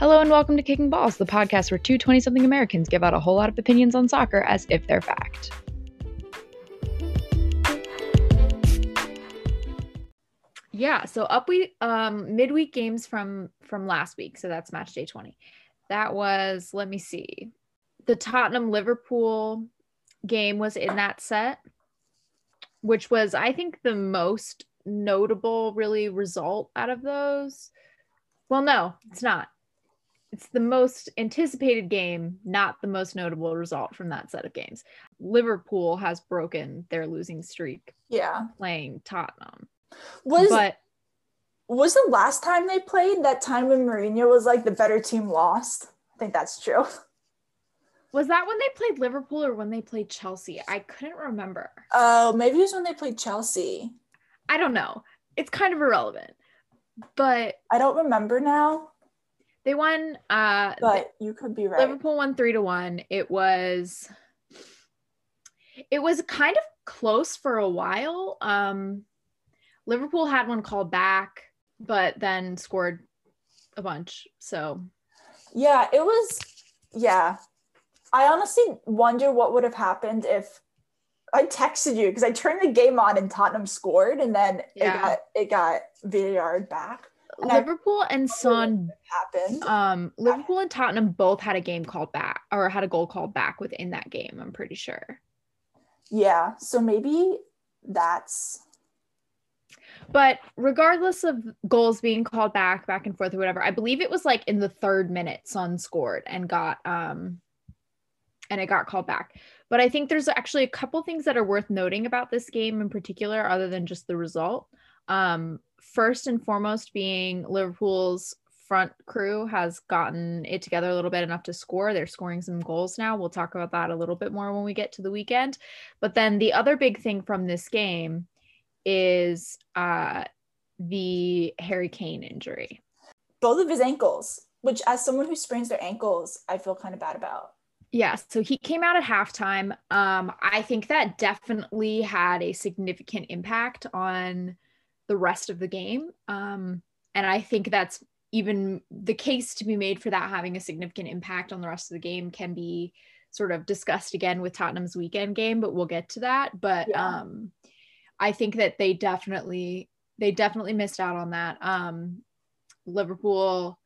Hello and welcome to Kicking Balls, the podcast where two 20 something Americans give out a whole lot of opinions on soccer as if they're fact. Yeah, so up we um midweek games from from last week, so that's match day 20. That was, let me see. The Tottenham Liverpool game was in that set, which was I think the most notable really result out of those. Well, no, it's not it's the most anticipated game, not the most notable result from that set of games. Liverpool has broken their losing streak. Yeah. Playing Tottenham. Was but was the last time they played that time when Mourinho was like the better team lost? I think that's true. Was that when they played Liverpool or when they played Chelsea? I couldn't remember. Oh, maybe it was when they played Chelsea. I don't know. It's kind of irrelevant. But I don't remember now. They won. Uh, but you could be right. Liverpool won three to one. It was. It was kind of close for a while. Um, Liverpool had one called back, but then scored a bunch. So. Yeah, it was. Yeah, I honestly wonder what would have happened if I texted you because I turned the game on and Tottenham scored, and then yeah. it got it got VAR back. Liverpool and Son happened. Um, Liverpool and Tottenham both had a game called back or had a goal called back within that game. I'm pretty sure. Yeah, so maybe that's. But regardless of goals being called back, back and forth or whatever, I believe it was like in the third minute, Son scored and got um, and it got called back. But I think there's actually a couple things that are worth noting about this game in particular, other than just the result. Um, first and foremost being Liverpool's front crew has gotten it together a little bit enough to score. They're scoring some goals now. We'll talk about that a little bit more when we get to the weekend. But then the other big thing from this game is uh, the Harry Kane injury. Both of his ankles, which as someone who sprains their ankles, I feel kind of bad about. Yeah, so he came out at halftime. Um, I think that definitely had a significant impact on the rest of the game. Um, and I think that's even the case to be made for that having a significant impact on the rest of the game can be sort of discussed again with Tottenham's weekend game, but we'll get to that. But yeah. um, I think that they definitely they definitely missed out on that. Um, Liverpool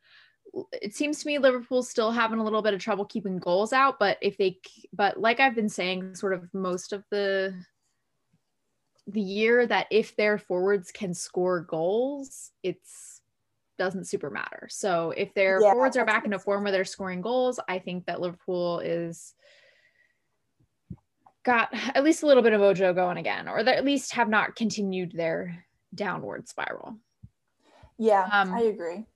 it seems to me Liverpool's still having a little bit of trouble keeping goals out, but if they but like I've been saying sort of most of the the year that if their forwards can score goals, it's doesn't super matter. So if their yeah, forwards are back in a form where they're scoring goals, I think that Liverpool is got at least a little bit of Ojo going again, or they at least have not continued their downward spiral. Yeah, um, I agree.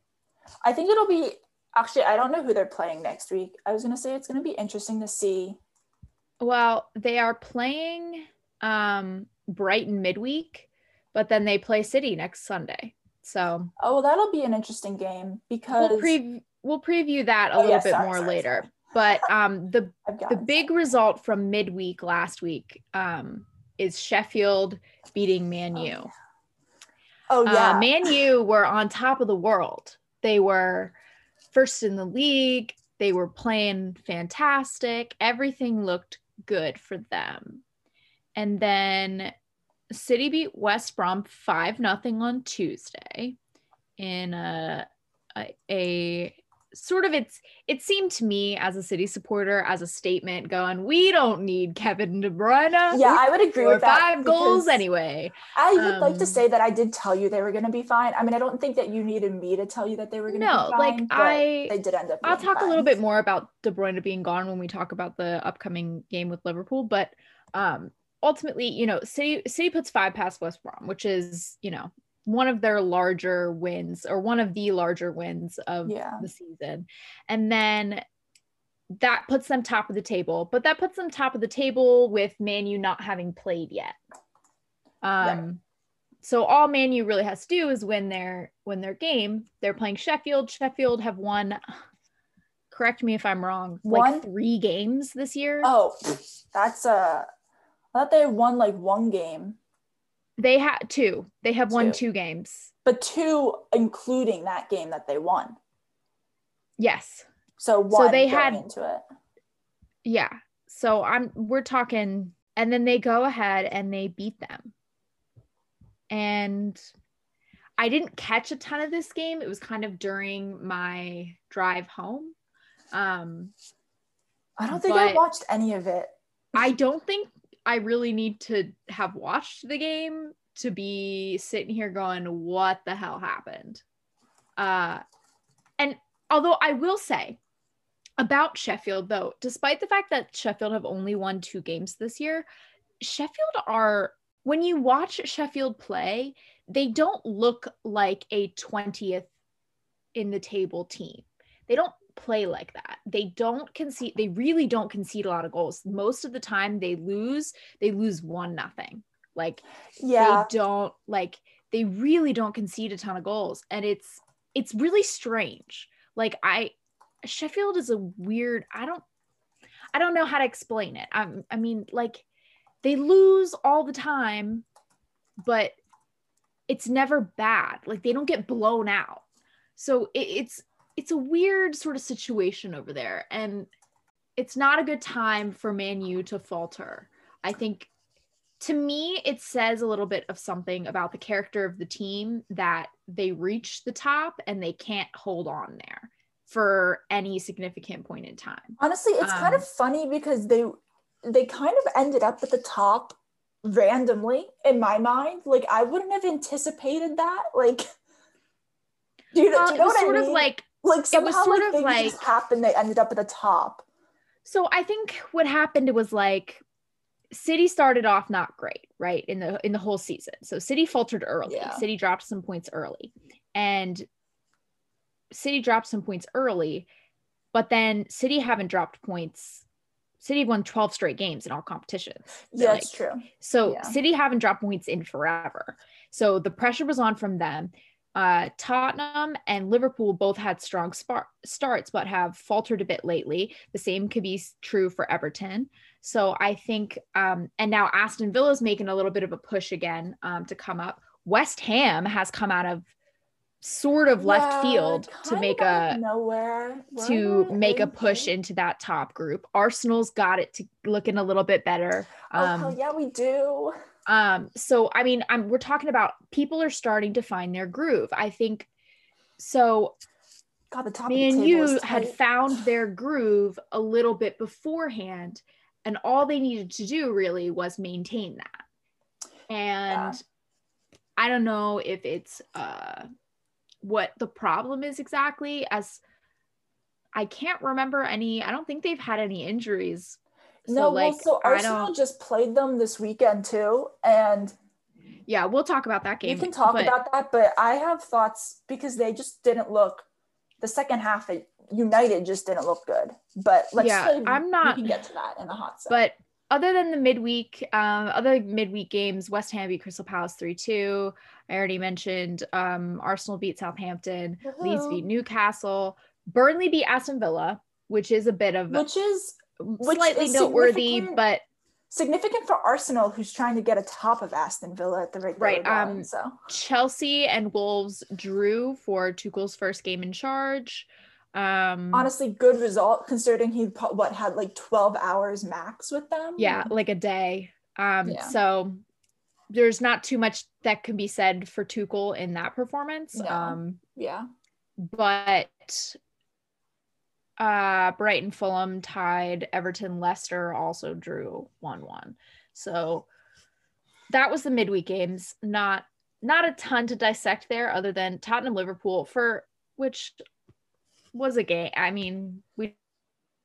I think it'll be actually I don't know who they're playing next week. I was gonna say it's gonna be interesting to see. Well, they are playing um Brighton midweek, but then they play City next Sunday. So oh, well, that'll be an interesting game because we'll, pre- we'll preview that a oh, little yeah, bit sorry, more sorry, later. Sorry. But um, the the big result from midweek last week um, is Sheffield beating Man U. Oh, oh yeah, uh, Man U were on top of the world. They were first in the league. They were playing fantastic. Everything looked good for them. And then City beat West Brom 5 nothing on Tuesday in a, a, a sort of it's it seemed to me as a city supporter as a statement going we don't need kevin de bruyne. Yeah i would agree with that five goals anyway. I would um, like to um, say that i did tell you they were going to be fine. I mean i don't think that you needed me to tell you that they were going to no, be fine like i they did end up i'll talk fine. a little bit more about de bruyne being gone when we talk about the upcoming game with liverpool but um ultimately, you know, City City puts five past West Brom, which is, you know, one of their larger wins or one of the larger wins of yeah. the season. And then that puts them top of the table, but that puts them top of the table with Manu not having played yet. Um right. so all Manu really has to do is win their win their game. They're playing Sheffield. Sheffield have won correct me if I'm wrong, one? like 3 games this year. Oh, that's a I thought they won like one game. They had two. They have two. won two games. But two including that game that they won. Yes. So one so they had into it. Yeah. So I'm we're talking and then they go ahead and they beat them. And I didn't catch a ton of this game. It was kind of during my drive home. Um I don't think I watched any of it. I don't think I really need to have watched the game to be sitting here going, what the hell happened? Uh, and although I will say about Sheffield, though, despite the fact that Sheffield have only won two games this year, Sheffield are, when you watch Sheffield play, they don't look like a 20th in the table team. They don't play like that. They don't concede, they really don't concede a lot of goals. Most of the time they lose, they lose one nothing. Like yeah. they don't like they really don't concede a ton of goals. And it's it's really strange. Like I Sheffield is a weird, I don't I don't know how to explain it. I I mean like they lose all the time, but it's never bad. Like they don't get blown out. So it, it's it's a weird sort of situation over there and it's not a good time for Man U to falter. I think to me it says a little bit of something about the character of the team that they reach the top and they can't hold on there for any significant point in time. Honestly, it's um, kind of um, funny because they they kind of ended up at the top randomly in my mind. Like I wouldn't have anticipated that. Like do you, well, do you know what sort I mean? of like like somehow, it was sort like, of like just happened they ended up at the top. So i think what happened was like city started off not great right in the in the whole season. So city faltered early. Yeah. city dropped some points early. And city dropped some points early but then city haven't dropped points. City won 12 straight games in all competitions. Yeah like, that's true. So yeah. city haven't dropped points in forever. So the pressure was on from them uh, Tottenham and Liverpool both had strong spar- starts, but have faltered a bit lately. The same could be true for Everton. So I think, um, and now Aston Villa is making a little bit of a push again um, to come up. West Ham has come out of sort of left yeah, field to make a nowhere to make a push into that top group. Arsenal's got it to looking a little bit better. Um, oh yeah, we do. Um, so I mean, I'm we're talking about people are starting to find their groove. I think so. God, the top Man U had found their groove a little bit beforehand, and all they needed to do really was maintain that. And yeah. I don't know if it's uh, what the problem is exactly, as I can't remember any. I don't think they've had any injuries so, no, like, well, so Arsenal just played them this weekend too, and yeah, we'll talk about that game. You can talk but... about that, but I have thoughts because they just didn't look. The second half, United just didn't look good. But let's yeah, play, I'm not. We can get to that in the hot set. But other than the midweek, um, other midweek games, West Ham beat Crystal Palace three two. I already mentioned um, Arsenal beat Southampton, uh-huh. Leeds beat Newcastle, Burnley beat Aston Villa, which is a bit of which is slightly noteworthy, but significant for Arsenal, who's trying to get atop of Aston Villa at the rate right. Um, so Chelsea and Wolves drew for Tuchel's first game in charge. Um, honestly, good result considering he what had like twelve hours max with them. Yeah, like a day. Um, yeah. so there's not too much that can be said for Tuchel in that performance. No. Um, yeah, but uh, Brighton Fulham tied, Everton Leicester also drew 1 1. So that was the midweek games. Not not a ton to dissect there other than Tottenham Liverpool for which was a game. I mean, we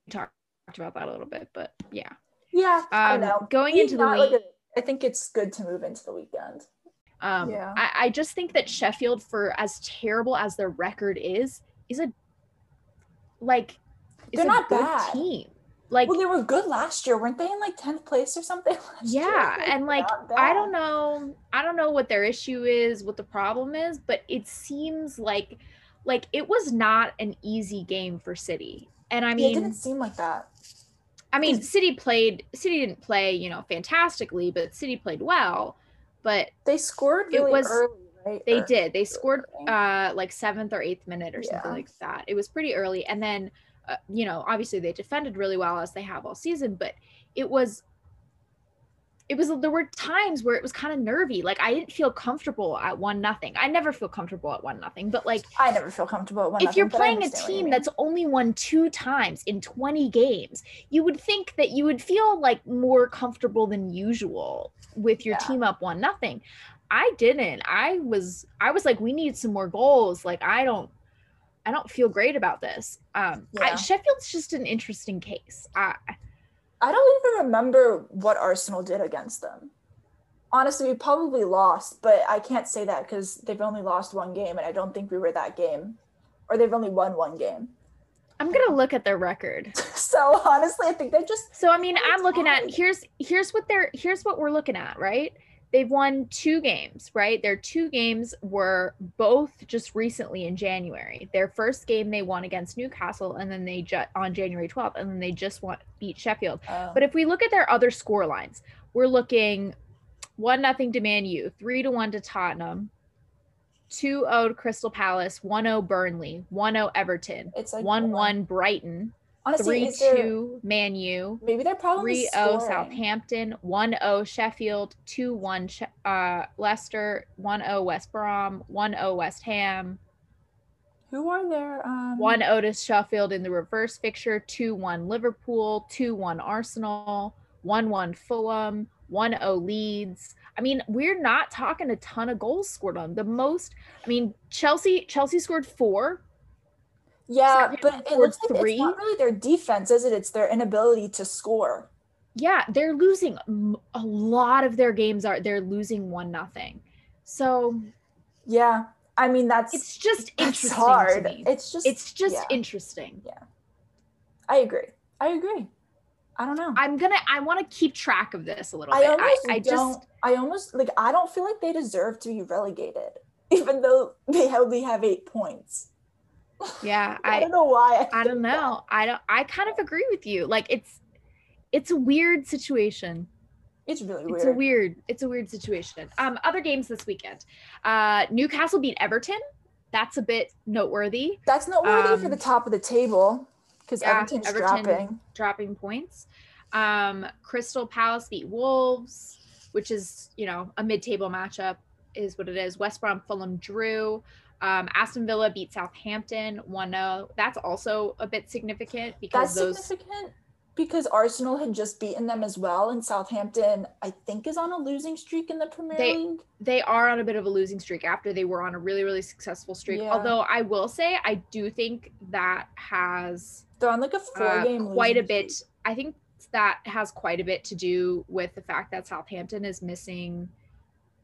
talked about that a little bit, but yeah. Yeah, um, I know. Going He's into the week, like a, I think it's good to move into the weekend. Um, yeah. I, I just think that Sheffield, for as terrible as their record is, is a like they're not bad team. Like well, they were good last year, weren't they? In like tenth place or something. yeah, year? and like I don't know, I don't know what their issue is, what the problem is, but it seems like like it was not an easy game for City. And I mean, yeah, it didn't seem like that. I mean, City played. City didn't play, you know, fantastically, but City played well. But they scored really it was, early, right? They Or- did. They scored uh like seventh or eighth minute or something like that. It was pretty early, and then uh, you know obviously they defended really well as they have all season, but it was it was there were times where it was kind of nervy. Like I didn't feel comfortable at one nothing. I never feel comfortable at one nothing, but like I never feel comfortable at one. if you're nothing, but I playing a you team that's only won two times in 20 games, you would think that you would feel like more comfortable than usual with your Yeah. team up one nothing. I didn't. I was I was like we need some more goals. Like I don't I don't feel great about this. Um I, Sheffield's just an interesting case. I I don't even remember what Arsenal did against them. Honestly, we probably lost, but I can't say that because they've only lost one game, and I don't think we were that game, or they've only won one game. I'm going to look at their record. So honestly, I think they're just So I mean, I'm looking at here's here's what they're here's what we're looking at, right? They've won two games, right? Their two games were both just recently in January. Their first game they won against Newcastle, and then they just on January 12th, and then they just won beat Sheffield. uh, But if we look at their other score lines, we're looking one nothing to Man U, three to one to Tottenham, 2-0 to Crystal Palace, 1-0 Burnley, 1-0 Everton, it's like 1-1 Brighton, Honestly, three there, two Man U, maybe their problem three zero scoring. Southampton, one zero Sheffield, two one uh, Leicester, one zero West Brom, one zero West Ham, Who are their um? one zero to Sheffield in the reverse fixture, two one Liverpool, two one Arsenal, one one Fulham, one zero Leeds. I mean, we're not talking a ton of goals scored on the most. I mean, Chelsea Chelsea scored four. Yeah, but it looks like three. it's not really their defense, is it? It's their inability to score. yeah they're losing a lot of their games are they're losing one nothing so Yeah, I mean that's it's just interesting hard. It's just it's just yeah. interesting Yeah, I agree. I agree. I don't know. i'm gonna i want to keep track of this a little I bit almost i, I don't. just I almost like. I don't feel like they deserve to be relegated, even though they only have eight points. Yeah I, i don't know why. i don't know i don't i kind of agree with you like it's it's a weird situation It's really weird. it's a weird it's a weird situation um other games this weekend uh newcastle beat everton that's a bit noteworthy That's noteworthy for Um, the top of the table because yeah, Everton's Everton- dropping. dropping points. Um, Crystal Palace beat Wolves, which is you know a mid-table matchup, is what it is. West Brom Fulham drew. Um, Aston Villa beat Southampton 1-0. That's also a bit significant because That's those significant because Arsenal had just beaten them as well, and Southampton, I think, is on a losing streak in the Premier They- League. they are on a bit of a losing streak after they were on a really really successful streak. Yeah. Although I will say I do think that has They're on like a uh, four-game quite a bit. streak. I think that has quite a bit to do with the fact that Southampton is missing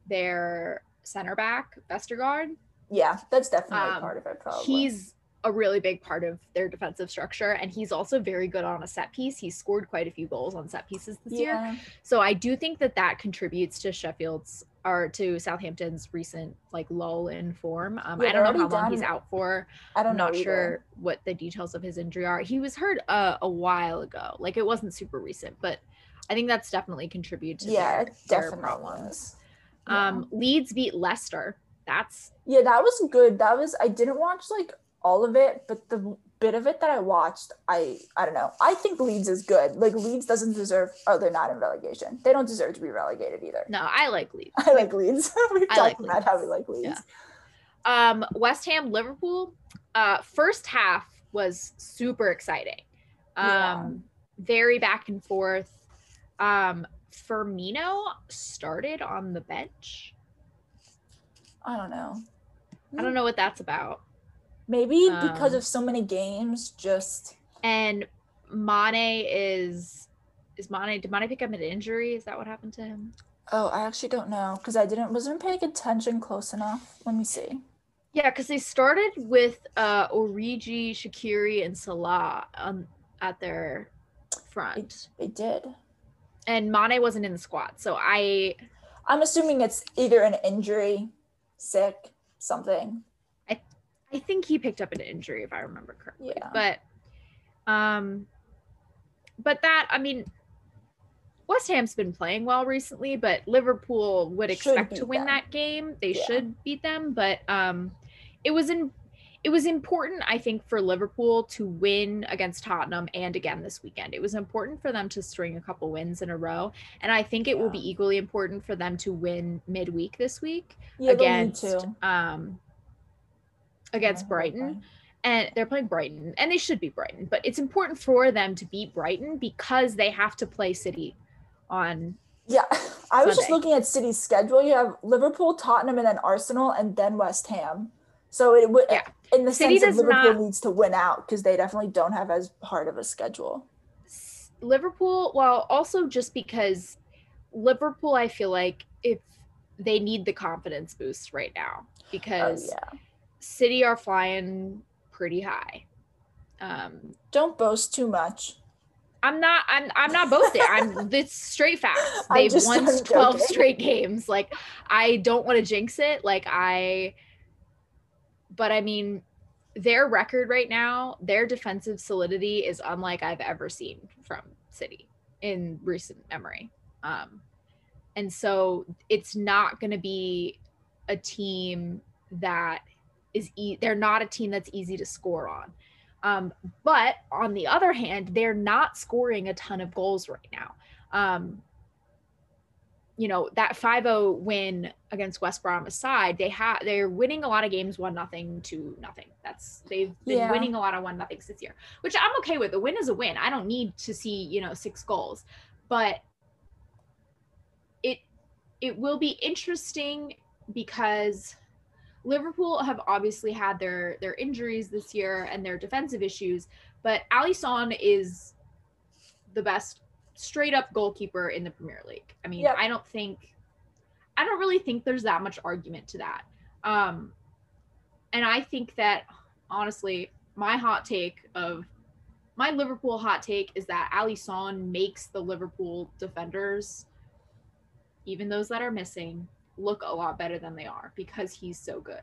their center back, Vestergaard. Yeah, that's definitely Um, part of it. Probably. He's a really big part of their defensive structure, and he's also very good on a set piece. He's scored quite a few goals on set pieces this year. So I do think that that contributes to Sheffield's or to Southampton's recent like lull in form. Um, Yeah, I don't know how long he's out for. I don't I'm know. not either. sure what the details of his injury are. He was hurt uh, a while ago. Like it wasn't super recent, but I think that's definitely contributed to Yeah, their, it their definitely problems. Yeah. Um, Leeds beat Leicester. That's Yeah, that was good. That was I didn't watch like all of it, but the bit of it that I watched, I I don't know. I think Leeds is good. Like Leeds doesn't deserve. Oh, they're not in relegation. They don't deserve to be relegated either. no, I like Leeds. I like Leeds. We've I talked like about how we like Leeds. Yeah. Um, West Ham Liverpool. Uh, first half was super exciting. Um, Yeah. very back and forth. Um, Firmino started on the bench. I don't know. I don't know what that's about. Maybe because Um, of so many games, just And Mane is is Mane did Mane pick up an injury? Is that what happened to him? oh, I actually don't know because I didn't wasn't paying attention close enough. Let me see. Yeah, because they started with uh Origi, Shaqiri, and Salah on at their front. They did. And Mane wasn't in the squad. So I I'm assuming it's either an injury, sick, something. I I think he picked up an injury if I remember correctly. Yeah. But um but that I mean West Ham's been playing well recently, but Liverpool would expect to win them. that game. They yeah. should beat them, but um, it was in it was important, I think, for Liverpool to win against Tottenham and again this weekend. It was important for them to string a couple wins in a row. And I think it yeah. will be equally important for them to win midweek this week yeah, against um against Brighton. And they're playing Brighton and they should be Brighton, but it's important for them to beat Brighton because they have to play City on yeah, I was Sunday. just looking at City's schedule. You have Liverpool, Tottenham, and then Arsenal, and then West Ham. So it would, yeah. in the City sense of Liverpool not, needs to win out because they definitely don't have as hard of a schedule. Liverpool, well, also just because Liverpool, I feel like if they need the confidence boost right now because oh, yeah. City are flying pretty high. Um, don't boast too much. I'm not. I'm. I'm not boasting. I'm. It's straight facts. They've won 12 straight games. Like, I don't want to jinx it. Like, I but I mean, their record right now, their defensive solidity is unlike I've ever seen from City in recent memory. Um, and so it's not going to be a team that is e- they're not a team that's easy to score on. Um, but on the other hand, they're not scoring a ton of goals right now. Um, you know that 5-0 win against West Brom aside, they have they're winning a lot of games one nothing to nothing. That's they've been yeah. winning a lot of one nothings this year, which I'm okay with. A win is a win. I don't need to see you know six goals, but it it will be interesting because Liverpool have obviously had their their injuries this year and their defensive issues, but Alisson is the best straight up goalkeeper in the Premier League. I mean, yep. I don't think I don't really think there's that much argument to that. Um and I think that honestly, my hot take of my Liverpool hot take is that Alisson makes the Liverpool defenders, even those that are missing, look a lot better than they are because he's so good.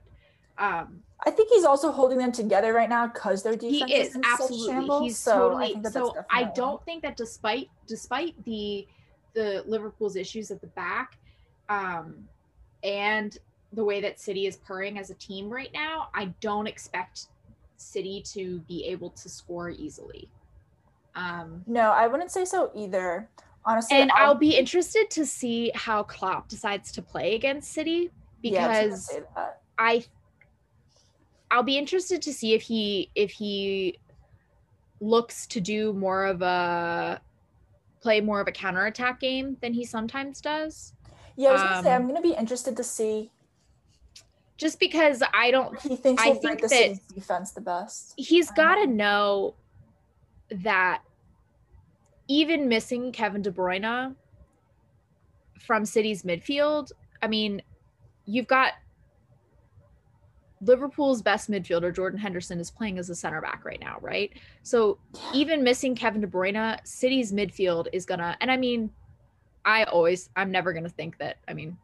Um, I think he's also holding them together right now because their defense he is, is absolutely. Shambles, he's so totally. I so I don't think that despite despite the the Liverpool's issues at the back, um, and the way that City is purring as a team right now, I don't expect City to be able to score easily. Um, no, I wouldn't say so either. Honestly, and I'll, I'll be interested to see how Klopp decides to play against City because yeah, I I'll be interested to see if he if he looks to do more of a play more of a counterattack game than he sometimes does. Yeah, I was gonna say I'm um, gonna be interested to see. Just because I don't, he thinks I think that defense the best. He's got to know that even missing Kevin De Bruyne from City's midfield, I mean, you've got Liverpool's best midfielder, Jordan Henderson, is playing as a center back right now, right? So even missing Kevin De Bruyne, City's midfield is gonna, and I mean, I always, I'm never gonna think that. I mean,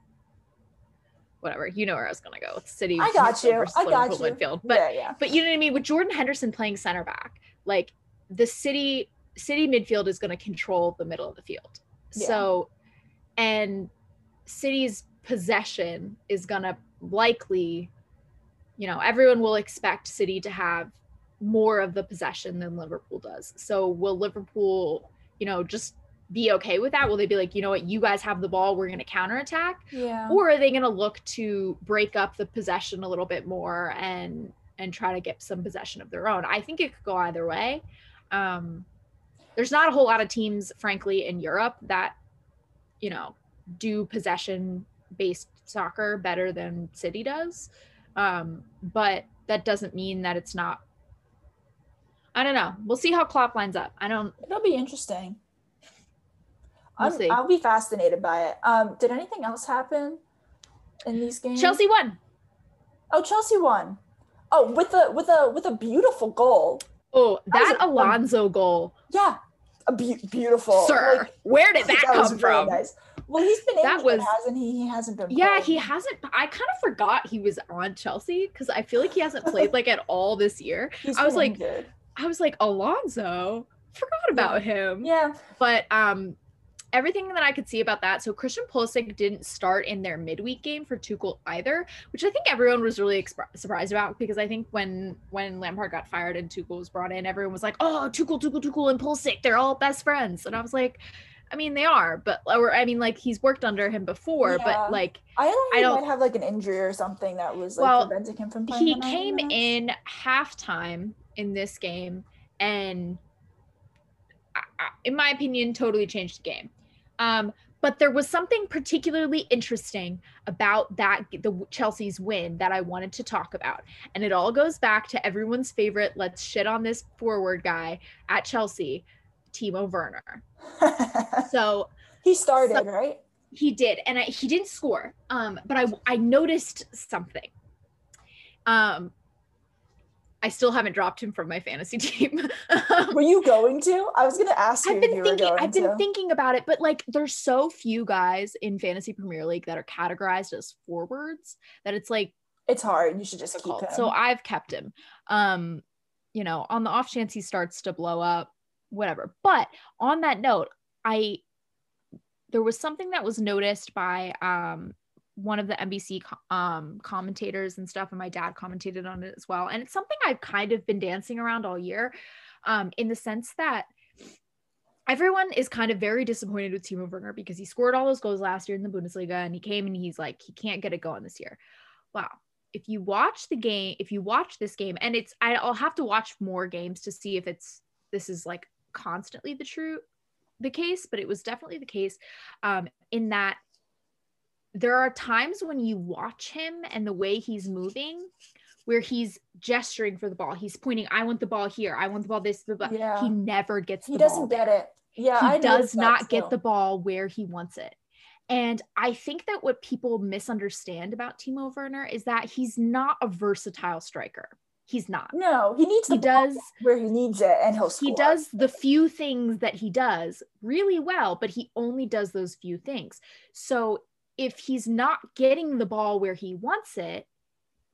whatever, you know where I was gonna go with City. I got you. I got you. Midfield, but yeah, yeah. but you know what I mean. With Jordan Henderson playing center back, like the City City midfield is gonna control the middle of the field. Yeah. So, and City's possession is gonna likely you know, everyone will expect City to have more of the possession than Liverpool does. So will Liverpool, you know, just be okay with that? Will they be like, you know what, you guys have the ball, we're going to counterattack? Yeah. Or are they going to look to break up the possession a little bit more and and try to get some possession of their own? I think it could go either way. Um, there's not a whole lot of teams, frankly, in Europe that, you know, do possession based soccer better than City does. Um, but that doesn't mean that it's not. I don't know. We'll see how Klopp lines up. I don't. It'll be interesting. We'll. I'll be fascinated by it. Um, did anything else happen in these games? Chelsea won. Oh, Chelsea won. Oh, with a with a with a beautiful goal. Oh, that, that Alonso goal. Yeah, a be- beautiful. Sir, like, where did that, that come from? Nice. Well, he's been that was hasn't he? He hasn't been. Yeah, playing. he hasn't. I kind of forgot he was on Chelsea because I feel like he hasn't played like at all this year. He's I was like, I was like Alonso. Forgot about yeah. him. Yeah, but um, everything that I could see about that. So Christian Pulisic didn't start in their midweek game for Tuchel either, which I think everyone was really exp- surprised about because I think when when Lampard got fired and Tuchel was brought in, everyone was like, "Oh, Tuchel, Tuchel, Tuchel, and Pulisic, they're all best friends," and I was like. I mean, they are, but or I mean, like he's worked under him before, yeah. but like I don't. I don't might have like an injury or something that was like well, preventing him from playing. He came in halftime in this game, and in my opinion, totally changed the game. Um, but there was something particularly interesting about that the Chelsea's win that I wanted to talk about. And it all goes back to everyone's favorite let's shit on this forward guy at Chelsea, Timo Werner. so he started, so, right? He did. And I, he didn't score. Um, but I I noticed something. Um I still haven't dropped him from my fantasy team. were you going to? I was going to ask you. I've been thinking. I've been to. thinking about it, but like, there's so few guys in fantasy Premier League that are categorized as forwards that it's like it's hard. You should just keep him. So I've kept him. Um, you know, on the off chance he starts to blow up, whatever. But on that note, I there was something that was noticed by um one of the NBC um, commentators and stuff, and my dad commented on it as well. And it's something I've kind of been dancing around all year, um, in the sense that everyone is kind of very disappointed with Timo Werner because he scored all those goals last year in the Bundesliga, and he came and he's like he can't get it going this year. Wow. If you watch the game, if you watch this game, and it's I'll have to watch more games to see if it's this is like constantly the true the case, but it was definitely the case um, in that there are times when you watch him and the way he's moving where he's gesturing for the ball. He's pointing, I want the ball here. I want the ball this, but yeah. he never gets he doesn't get it. Yeah. He I does not get the ball where he wants it. And I think that what people misunderstand about Timo Werner is that he's not a versatile striker. He's not. No, he needs he does where he needs it, and he'll score. He does the few things that he does really well, but he only does those few things. So if he's not getting the ball where he wants it,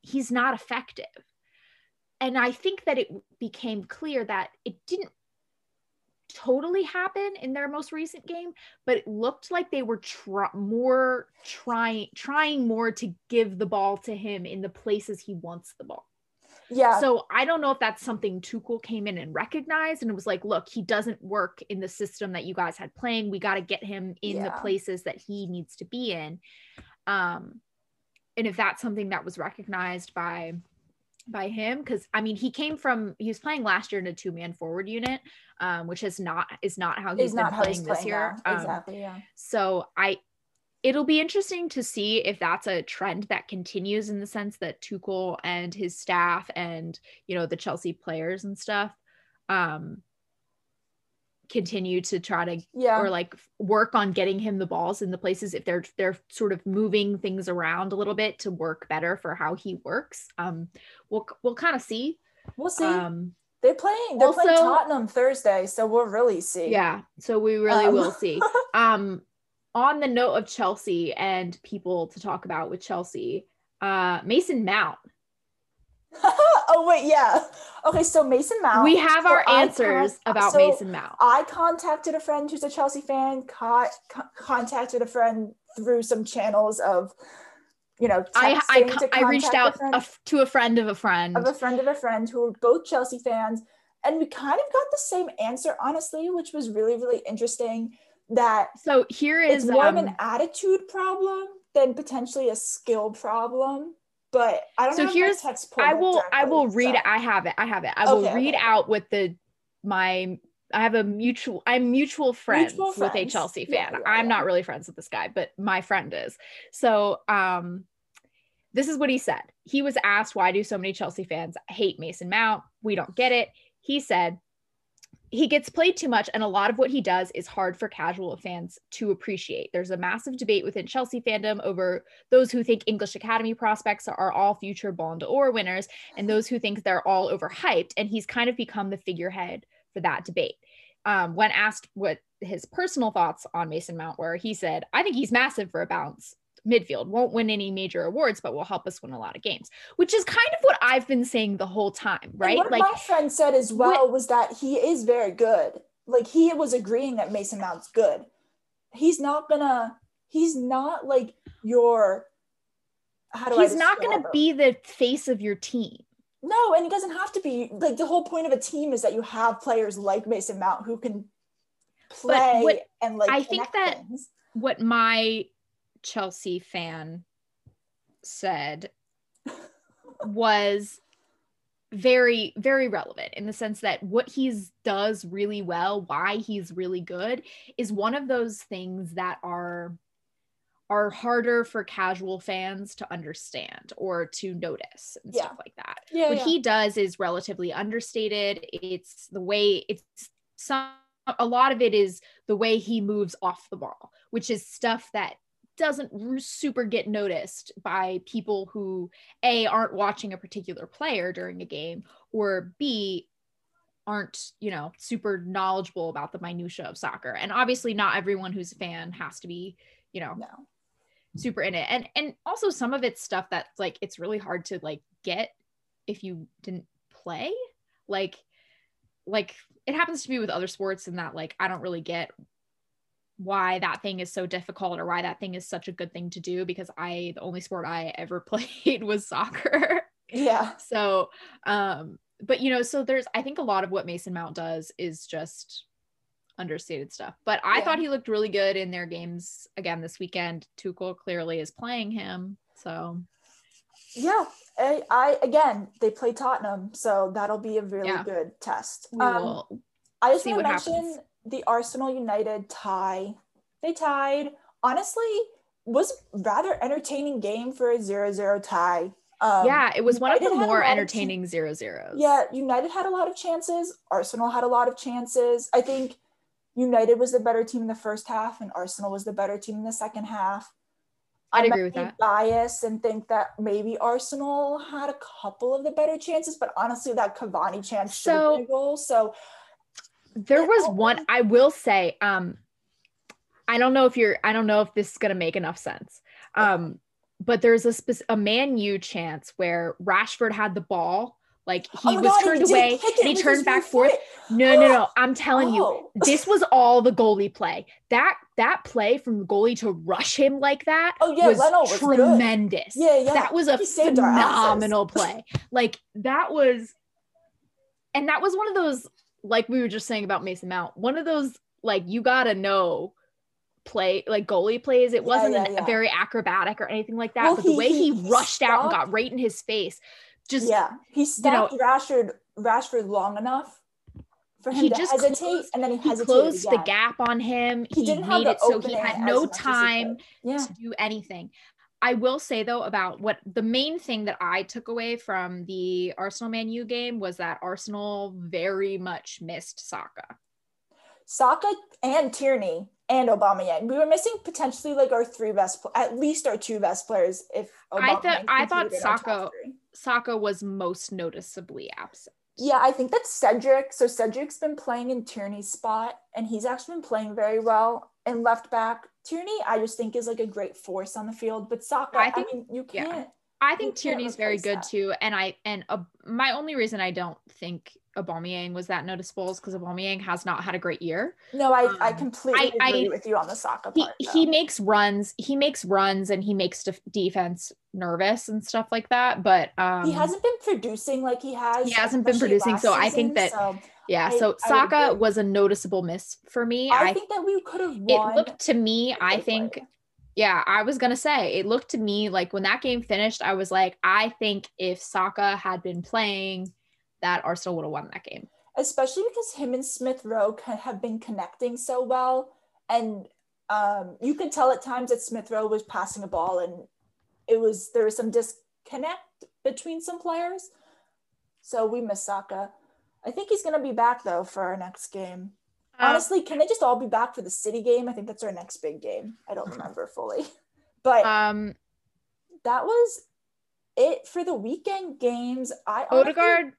he's not effective. And I think that it became clear that it didn't totally happen in their most recent game, but it looked like they were tr- more trying trying more to give the ball to him in the places he wants the ball. Yeah. So I don't know if that's something Tuchel came in and recognized and it was like, look, he doesn't work in the system that you guys had playing. We got to get him in yeah. the places that he needs to be in. Um, and if that's something that was recognized by by him because i mean he came from he was playing last year in a two-man forward unit um, which is not is not how he's been playing he's this year um, exactly yeah so i it'll be interesting to see if that's a trend that continues in the sense that Tuchel and his staff and you know the Chelsea players and stuff um continue to try to yeah. or like work on getting him the balls in the places if they're they're sort of moving things around a little bit to work better for how he works. Um we'll we'll kind of see. We'll see. Um they're playing they're also, playing Tottenham Thursday so we'll really see. Yeah so we really um. will see. Um on the note of Chelsea and people to talk about with Chelsea, uh, Mason Mount. oh wait, yeah. Okay, so Mason Mount. We have our answers con- about so Mason Mount. I contacted a friend who's a Chelsea fan. Co- contacted a friend through some channels of, you know, I I, I reached out a f- to a friend of a friend of a friend of a friend who were both Chelsea fans, and we kind of got the same answer, honestly, which was really really interesting that so here is more um, of an um, attitude problem than potentially a skill problem but i don't so here's i will i will read so. i have it i have it i will okay, read okay. out with the my i have a mutual i'm mutual friends, mutual friends. with a chelsea fan yeah, yeah, i'm yeah. not really friends with this guy but my friend is so um this is what he said he was asked why do so many chelsea fans hate mason mount we don't get it he said he gets played too much and a lot of what he does is hard for casual fans to appreciate. There's a massive debate within chelsea fandom over those who think english academy prospects are all future ballon d'or winners and those who think they're all overhyped and he's kind of become the figurehead for that debate. Um, when asked what his personal thoughts on mason mount were he said i think he's massive for a bounce midfield. Won't win any major awards but will help us win a lot of games which is kind of what i've been saying the whole time right? like my friend said as well was that he is very good. Like he was agreeing that mason mount's good. He's not gonna he's not like your how do I he's not gonna be the face of your team. No, and it doesn't have to be. Like the whole point of a team is that you have players like Mason Mount who can play what, and like I think that things. what my Chelsea fan said was very very relevant in the sense that what he's does really well why he's really good is one of those things that are are harder for casual fans to understand or to notice and yeah. stuff like that. Yeah, what yeah. he does is relatively understated. It's the way it's some a lot of it is the way he moves off the ball, which is stuff that doesn't super get noticed by people who a aren't watching a particular player during a game or b aren't you know super knowledgeable about the minutia of soccer. And obviously not everyone who's a fan has to be you know no. super in it. And and also some of it's stuff that's like it's really hard to like get if you didn't play. Like like it happens to me with other sports in that like i don't really get why that thing is so difficult or why that thing is such a good thing to do because i the only sport i ever played was soccer yeah so um but you know so there's i think a lot of what mason mount does is just understated stuff. But I yeah. thought he looked really good in their games again this weekend. Tuchel clearly is playing him. So yeah, I, I again they play Tottenham, so that'll be a really yeah. good test. Um, I just want to mention happens. The Arsenal United tie. They tied. Honestly, was rather entertaining game for a 0-0 tie. Um, yeah, it was one of the more entertaining zero zeros. Yeah, United had a lot of chances. Arsenal had a lot of chances. I think United was the better team in the first half and Arsenal was the better team in the second half. I'd agree with that. Bias and think that maybe Arsenal had a couple of the better chances, but honestly, that Cavani chance should have been a goal. So there was one I will say. Um, I don't know if you're. I don't know if this is gonna make enough sense. Um, but there's a spec- a Man U chance where Rashford had the ball like he oh was God, turned he away and he turned back forth. No, no, no. I'm telling oh. you, this was all the goalie play. That that play from the goalie to rush him like that oh, yeah, was, was tremendous. Good. Yeah, yeah. That was a phenomenal play. Like that was and that was one of those, like we were just saying about Mason Mount, one of those like you gotta know play like goalie plays. It wasn't yeah, yeah, very acrobatic or anything like that. Well, but the way he, he rushed stopped. out and got right in his face just yeah, he stopped you know, Rashford Rashford long enough for him he to just hesitate, closed, and then he, he closed again. the gap on him. He, he didn't made it so he had no time yeah. to do anything. I will say though about what the main thing that I took away from the Arsenal Man U game was that Arsenal very much missed Saka. Saka and Tierney and Obama Aubameyang. We were missing potentially like our three best, at least our two best players. If I thought I thought Saka Saka was most noticeably absent. Yeah, I think that's Cedric. So Cedric's been playing in Tierney's spot, and he's actually been playing very well. And left back Tierney, I just think is like a great force on the field. But Saka, I, think, I mean, you can't. Yeah. I think Tierney's very good that. too, and I and uh, my only reason I don't think Aubameyang was that noticeable is because Aubameyang has not had a great year. No, I, um, I completely I, agree I, with you on the Saka part. He, he, makes runs, he makes runs, and he makes def- defense nervous and stuff like that. But um, he hasn't been producing like he has. He hasn't been producing, so season, I think that. So yeah, so Saka was a noticeable miss for me. I, think that we could have. It looked to me, I think. Play yeah, I was gonna say it looked to me like when that game finished, I was like, I think if Saka had been playing, that Arsenal would have won that game. Especially because him and Smith Rowe have been connecting so well, and um, you could tell at times that Smith Rowe was passing a ball, and it was there was some disconnect between some players. So we miss Saka. I think he's gonna be back though for our next game. Um, Honestly, can they just all be back for the City game? I think that's our next big game. I don't remember fully, but um, that was it for the weekend games. I Odegaard,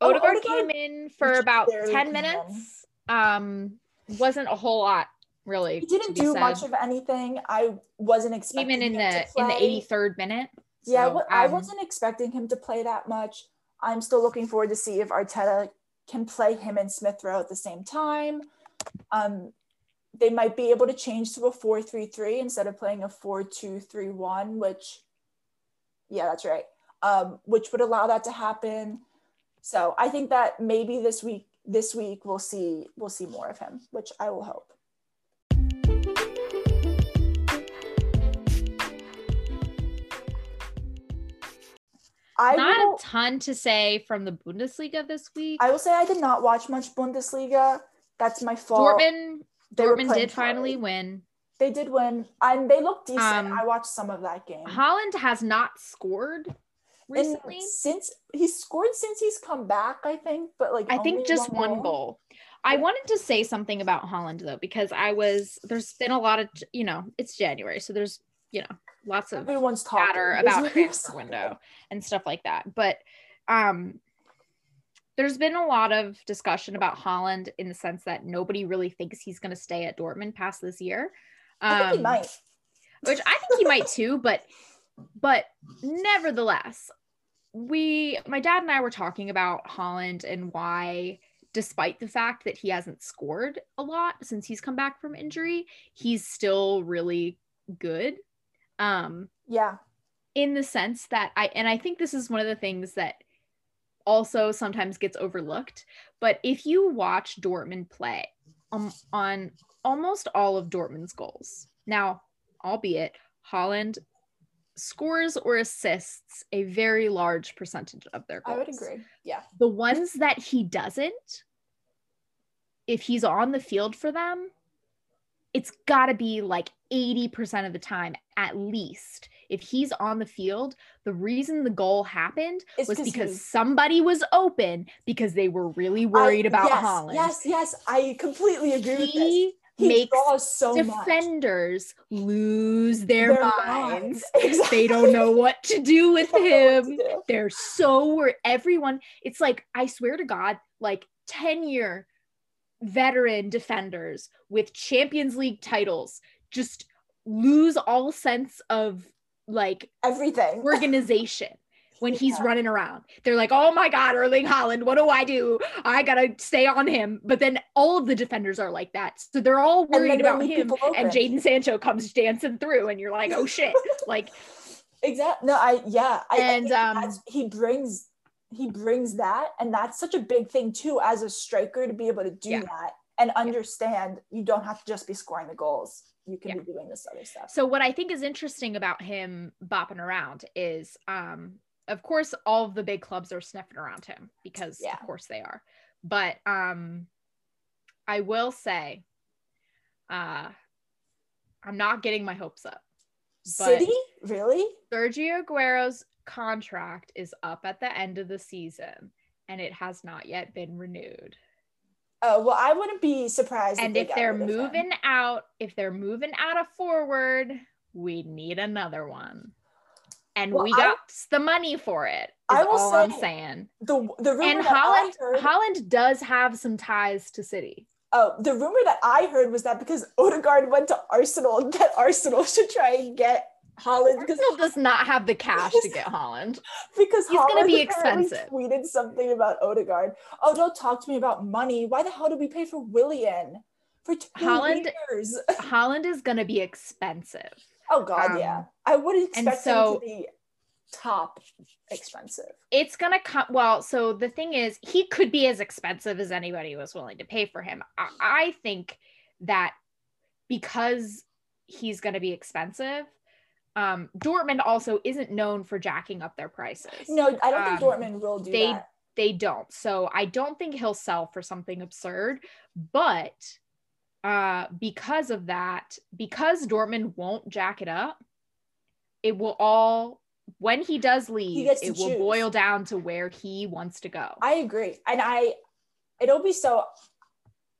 oh, Odegaard, came in for about ten minutes. Um, wasn't a whole lot really. He didn't do said. much of anything. I wasn't expecting even in the in the eighty third minute. So, yeah, um, I wasn't expecting him to play that much. I'm still looking forward to see if Arteta can play him and Smith Rowe at the same time. Um, they might be able to change to a 4-3-3 instead of playing a 4-2-3-1, which yeah, that's right. Um, which would allow that to happen. So I think that maybe this week this week we'll see we'll see more of him, which I will hope. I not will, a ton to say from the Bundesliga this week. I will say I did not watch much Bundesliga. That's my fault. Dortmund, Dortmund did finally win. They did win, and they looked decent. Um, I watched some of that game. Haaland has not scored recently and since he's scored since he's come back. I think, but like I think just one, one goal. goal. I wanted to say something about Haaland though, because I was there's been a lot of you know it's January, so there's you know lots of everyone's chatter about transfer window and stuff like that. But um there's been a lot of discussion about Haaland in the sense that nobody really thinks he's going to stay at Dortmund past this year. Um, I think he um, might. Which I think he might too, but but nevertheless, we my dad and I were talking about Haaland and why despite the fact that he hasn't scored a lot since he's come back from injury, he's still really good. Um, yeah. In the sense that I, and I think this is one of the things that also sometimes gets overlooked. But if you watch Dortmund play um, on almost all of Dortmund's goals, now, albeit Haaland scores or assists a very large percentage of their goals. I would agree. Yeah. The ones that he doesn't, if he's on the field for them, it's got to be like 80% of the time at least. If he's on the field, the reason the goal happened it's was because he, somebody was open because they were really worried I, about yes, Haaland. Yes, yes, I completely agree he with this. He makes so defenders much. lose their, their minds. minds. Exactly. They don't know what to do with him. Do. They're so everyone, it's like, I swear to God, like 10 year veteran defenders with Champions League titles just lose all sense of like everything organization when yeah. he's running around. They're like, "Oh my god, Erling Haaland, what do I do? I got to stay on him." But then all of the defenders are like that. So they're all worried about him and Jadon Sancho comes dancing through and you're like, "Oh shit." like Exactly. No, I yeah, I, and I um he brings he brings that and that's such a big thing too as a striker to be able to do yeah. that and understand yeah. you don't have to just be scoring the goals you can yeah. be doing this other stuff so what i think is interesting about him bopping around is um of course all of the big clubs are sniffing around him because of course they are but um i will say uh i'm not getting my hopes up City? Really? Sergio Aguero's contract is up at the end of the season and it has not yet been renewed. Oh, well, I wouldn't be surprised. And if, they are moving out, if they're moving out of forward, we need another one. And well, we got I, the money for it. I will all say, I'm saying. The the rumor and Haaland heard, Haaland does have some ties to City. Oh, the rumor that I heard was that because Odegaard went to Arsenal, that Arsenal should try and get Haaland because Arsenal does not have the cash to get Haaland because he's going to be expensive. Tweeted something about Odegaard. Oh, don't talk to me about money. Why the hell did we pay for Willian for two Haaland? Years? Haaland is going to be expensive. Oh God, um, yeah. I would expect so, him to be top expensive. It's gonna come. Well, so the thing is, he could be as expensive as anybody was willing to pay for him. I, I think that because he's going to be expensive um, Dortmund also isn't known for jacking up their prices. No, I don't um, think Dortmund will do they, that. They don't. So I don't think he'll sell for something absurd. But uh, because of that, because Dortmund won't jack it up, it will all when he does leave, he it will boil down to where he wants to go. I agree. And I it'll be so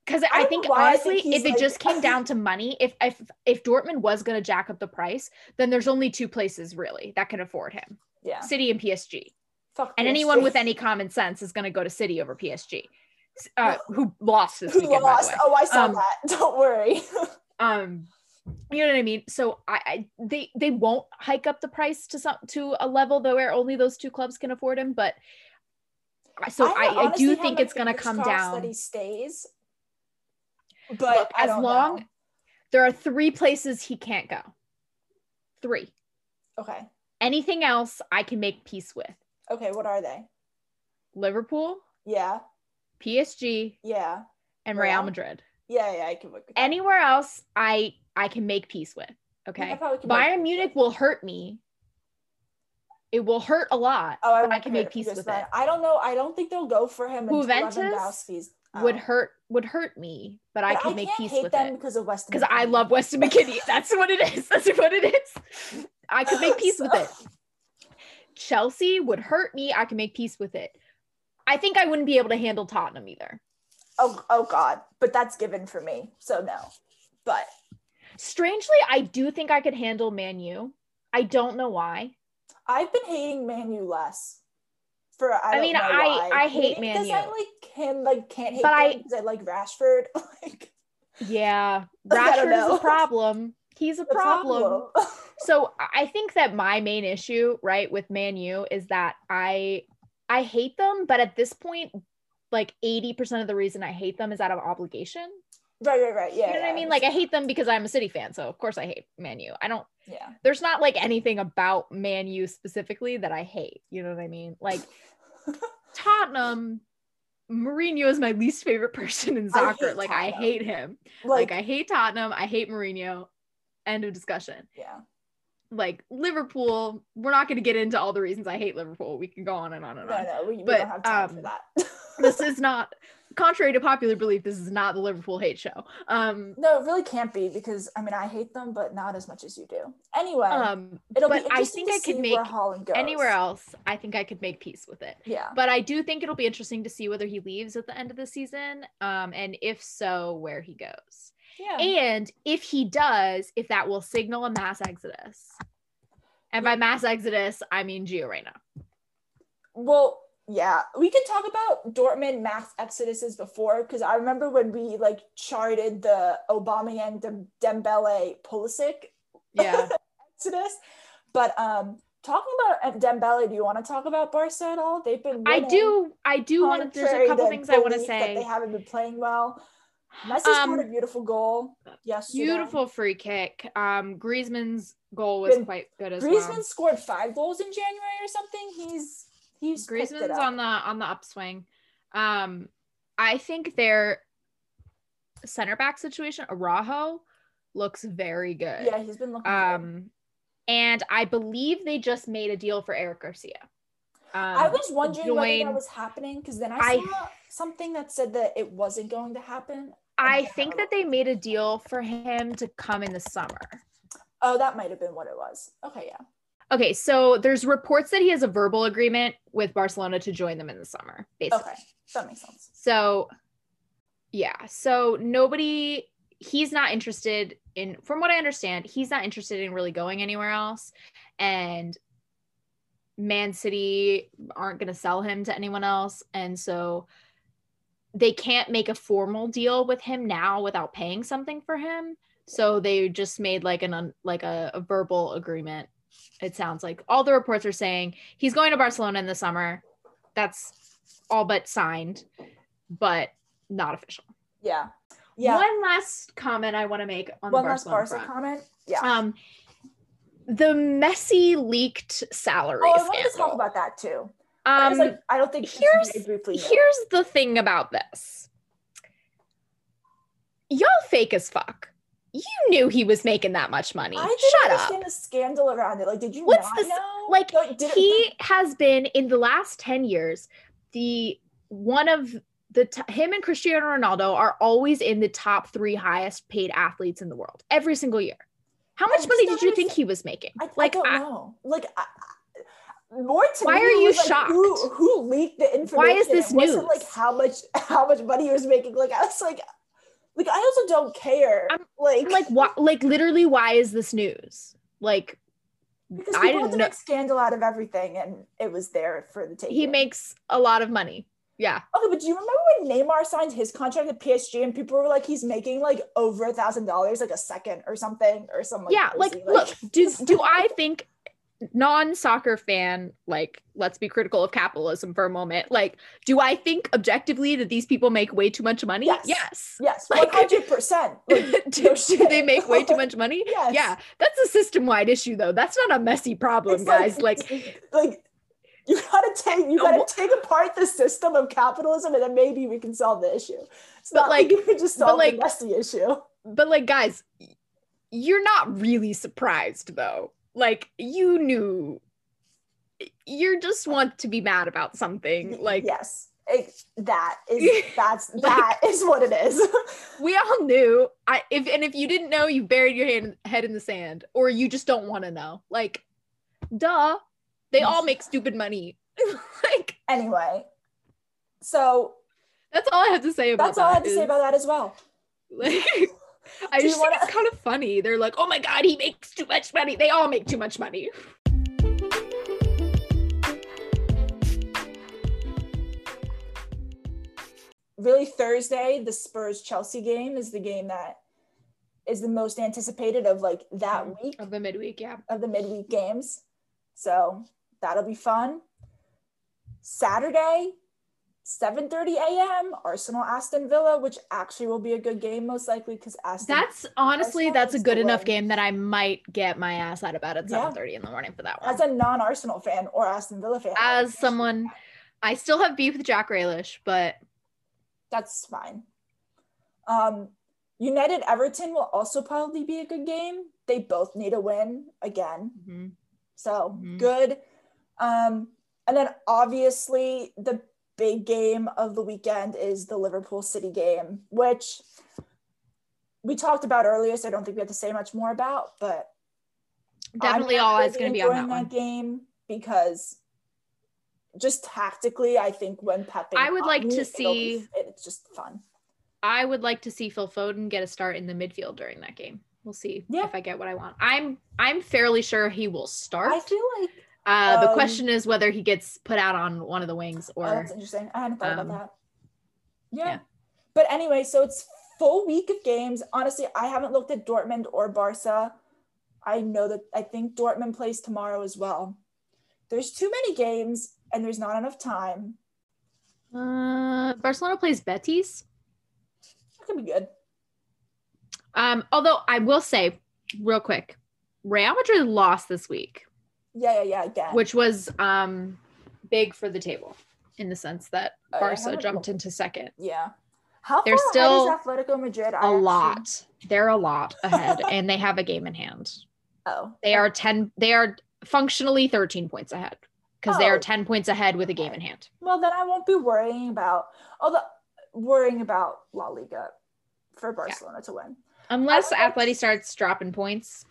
because I, I, think honestly, I think if it just came down to money, if if if Dortmund was going to jack up the price, then there's only two places really that can afford him. Yeah, City and PSG. Fuck and PSG. anyone with any common sense is going to go to City over PSG. Uh, who lost this who weekend? Lost? Oh, I saw um, that. Don't worry. um, you know what I mean. So I, I, they they won't hike up the price to some to a level though where only those two clubs can afford him, but. So I, I, I do think it's going to come down. That he stays, but Look, as long know. There are three places he can't go. Three. Okay. Anything else I can make peace with. Okay, what are they? Liverpool, Yeah. PSG, Yeah. and Real? Real Madrid. Yeah, yeah, I can work that. Anywhere else I I can make peace with. Okay. I probably can make Bayern Munich will hurt me. It will hurt a lot. Oh, I, I can make peace with then- it. I don't know. I don't think they'll go for him Juventus Would oh. hurt would hurt me, but I But can make peace with them it. because of Weston. Because I love Weston McKennie. That's what it is. That's what it is. I could make peace with it. Chelsea would hurt me. I can make peace with it. I think I wouldn't be able to handle Tottenham either. Oh, oh God! But that's given for me, so no. But Strangely, I do think I could handle Man U. I don't know why. I've been hating Man U less. For I, I mean, I-. I hate Man because I like him. Like can't hate But I- I like Rashford. like Yeah, Rashford is a problem. He's a the problem. So I think that my main issue, right, with Man U is that I I hate them, but at this point, like 80% of the reason I hate them is out of obligation. right, right, right. Yeah. you know what yeah, I mean? Like I hate them because I'm a City fan, so of course I hate Man U. I don't Yeah. there's not like anything about Man U specifically that I hate. You know what I mean? Like Tottenham, Mourinho is my least favorite person in soccer. hate like I hate him. Like, Like I hate Tottenham. I hate Mourinho. End of discussion. yeah. Like Liverpool, we're not going to get into all the reasons I hate Liverpool. We can go on and on and No, on. no, we, we But, don't have time um, for that. This is not, contrary to popular belief, this is not the Liverpool hate show. Um, no, it really can't be because I mean I hate them, but not as much as you do. Anyway, um, it'll be I think to I could see make where Haaland goes. anywhere else. I think I could make peace with it. Yeah. But I do think it'll be interesting to see whether he leaves at the end of the season, um, and if so, where he goes. Yeah. And if he does, if that will signal a mass exodus. And by mass exodus, I mean Gio Reyna. Well, yeah, we can talk about Dortmund max exoduses before because I remember when we like charted the Aubameyang Dem- Dembele Pulisic Yeah. exodus. But um, talking about Dembele, do you want to talk about Barca at all? They've been. I do. I do want to. There's a couple things I want to say. that They haven't been playing well. Messi Um, scored a beautiful goal Yes, Beautiful free kick. Um, Griezmann's goal was Been- quite good as Griezmann well. Griezmann scored five goals in January or something. He's he's Griezmann's on the on the upswing. Um, I think their center back situation, Araujo, looks very good. Yeah, he's been looking. good. Um, and I believe they just made a deal for Eric Garcia. Um, I was wondering whether that was happening because then I, I- saw something that said that it wasn't going to happen. I think that they made a deal for him to come in the summer. Oh, that might have been what it was. Okay, yeah. Okay, so there's reports that he has a verbal agreement with Barcelona to join them in the summer, basically. Okay, that makes sense. So, yeah, so nobody, he's not interested in, from what I understand, he's not interested in really going anywhere else. And Man City aren't going to sell him to anyone else. And so they can't make a formal deal with him now without paying something for him. So they just made like an like a, a verbal agreement. It sounds like all the reports are saying he's going to Barcelona in the summer. That's all but signed, but not official. Yeah, yeah. One last comment I want to make on One the last Barcelona Barca front. comment. Yeah. Um, the Messi leaked salary oh, I wanted to talk about that too. I, um, was like, I don't think here's- briefly. here's the thing about this. Y'all fake as fuck. You knew he was making that much money. I didn't Shut up. understand the scandal around it. Like, did you What's not this- know? like, Like, did it- he has been in the last 10 years the one of the t- him and Cristiano Ronaldo are always in the top 3 highest paid athletes in the world every single year. How much money did you think he was making? I, like I don't I- know. Like, I, more to Why me, are you like, shocked? Who, who leaked the information? Why is this It wasn't news? like how much how much money he was making. Like, I was like, like I also don't care. I'm- like, like what like literally why is this news? Like because I didn't know- make scandal out of everything, and it was there for the taking. he makes a lot of money. Yeah. Okay, but do you remember when Neymar signed his contract at PSG and people were like, he's making like over a thousand dollars like a second or something or something? yeah, like look, do do I think non-soccer fan like let's be critical of capitalism for a moment like do i think objectively that these people make way too much money Yes. yes Yes, Like- 100%. Like, do, do they make way too much money Yes. yeah that's a system-wide issue though that's not a Messi problem It's guys like, like you gotta take you gotta take apart the system of capitalism and then maybe we can solve the issue. It's But, not like, like- you can just solve like- the Messi issue. but like guys you're not really surprised though like you knew you just want to be mad about something like yes, it, that is that's that is what it is. we all knew i if and if you didn't know you buried your hand, head in the sand or you just don't want to know like duh they all make stupid money like anyway, so that's all i have to say about that. that's all I have that to say about that as well. like i just think wanna- it's kind of funny they're like oh my god he makes too much money they all make too much money Really, Thursday, the Spurs Chelsea game is the game that is the most anticipated of like that mm, week. of the midweek yeah of the midweek games. So that'll be fun. Saturday, 7:30 a.m. Arsenal Aston Villa, which actually will be a good game most likely because Aston. That's honestly Arsenal that's a good enough win. game that I might get my ass out of bed at Yeah. 7:30 in the morning for that one. as a non-Arsenal fan or Aston Villa fan. As someone I still have beef with Jack Grealish, but that's fine. Um, United Everton will also probably be a good game. They both need a win again. So Mhm. good. Um, and then obviously the big game of the weekend is the Liverpool City game, which we talked about earlier, so I don't think we have to say much more about, but definitely all really going to be on that one. game because just tactically, I think when Pep and I would like to Conte, it'll be- see- it's just fun. I would like to see Phil Foden get a start in the midfield during that game. We'll see Yeah. if I get what I want. I'm I'm fairly sure he will start. I feel like uh, the um, question is whether he gets put out on one of the wings oh, or that's interesting. I hadn't thought um, about that. Yeah. yeah. But anyway, so it's full week of games. Honestly, I haven't looked at Dortmund or Barca. I know that I think Dortmund plays tomorrow as well. There's too many games and there's not enough time. uh, Barcelona plays Betis. That could be good. Um, although I will say, real quick, Real Madrid lost this week, Yeah, yeah, yeah. Again. which was um big for the table in the sense that Oh, Barca jumped into second. yeah. How They're far still ahead is Atletico Madrid? I A actually- lot. They're a lot ahead, and they have a game in hand. Oh, They are ten. They are functionally thirteen points ahead because they Oh. are ten points ahead with a game in hand. well then I won't be worrying about although worrying about La Liga for Barcelona to win. Unless I would like Atleti starts dropping points.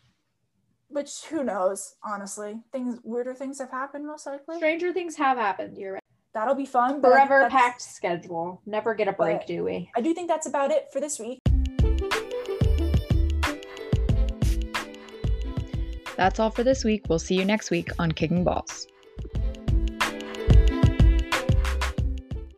Which who knows, honestly. Things weirder things have happened most likely. Stranger things have happened. You're right. That'll be fun. but Forever packed schedule. Never get a break, But- do we? I do think that's about it for this week. That's all for this week. We'll see you next week on Kicking Balls.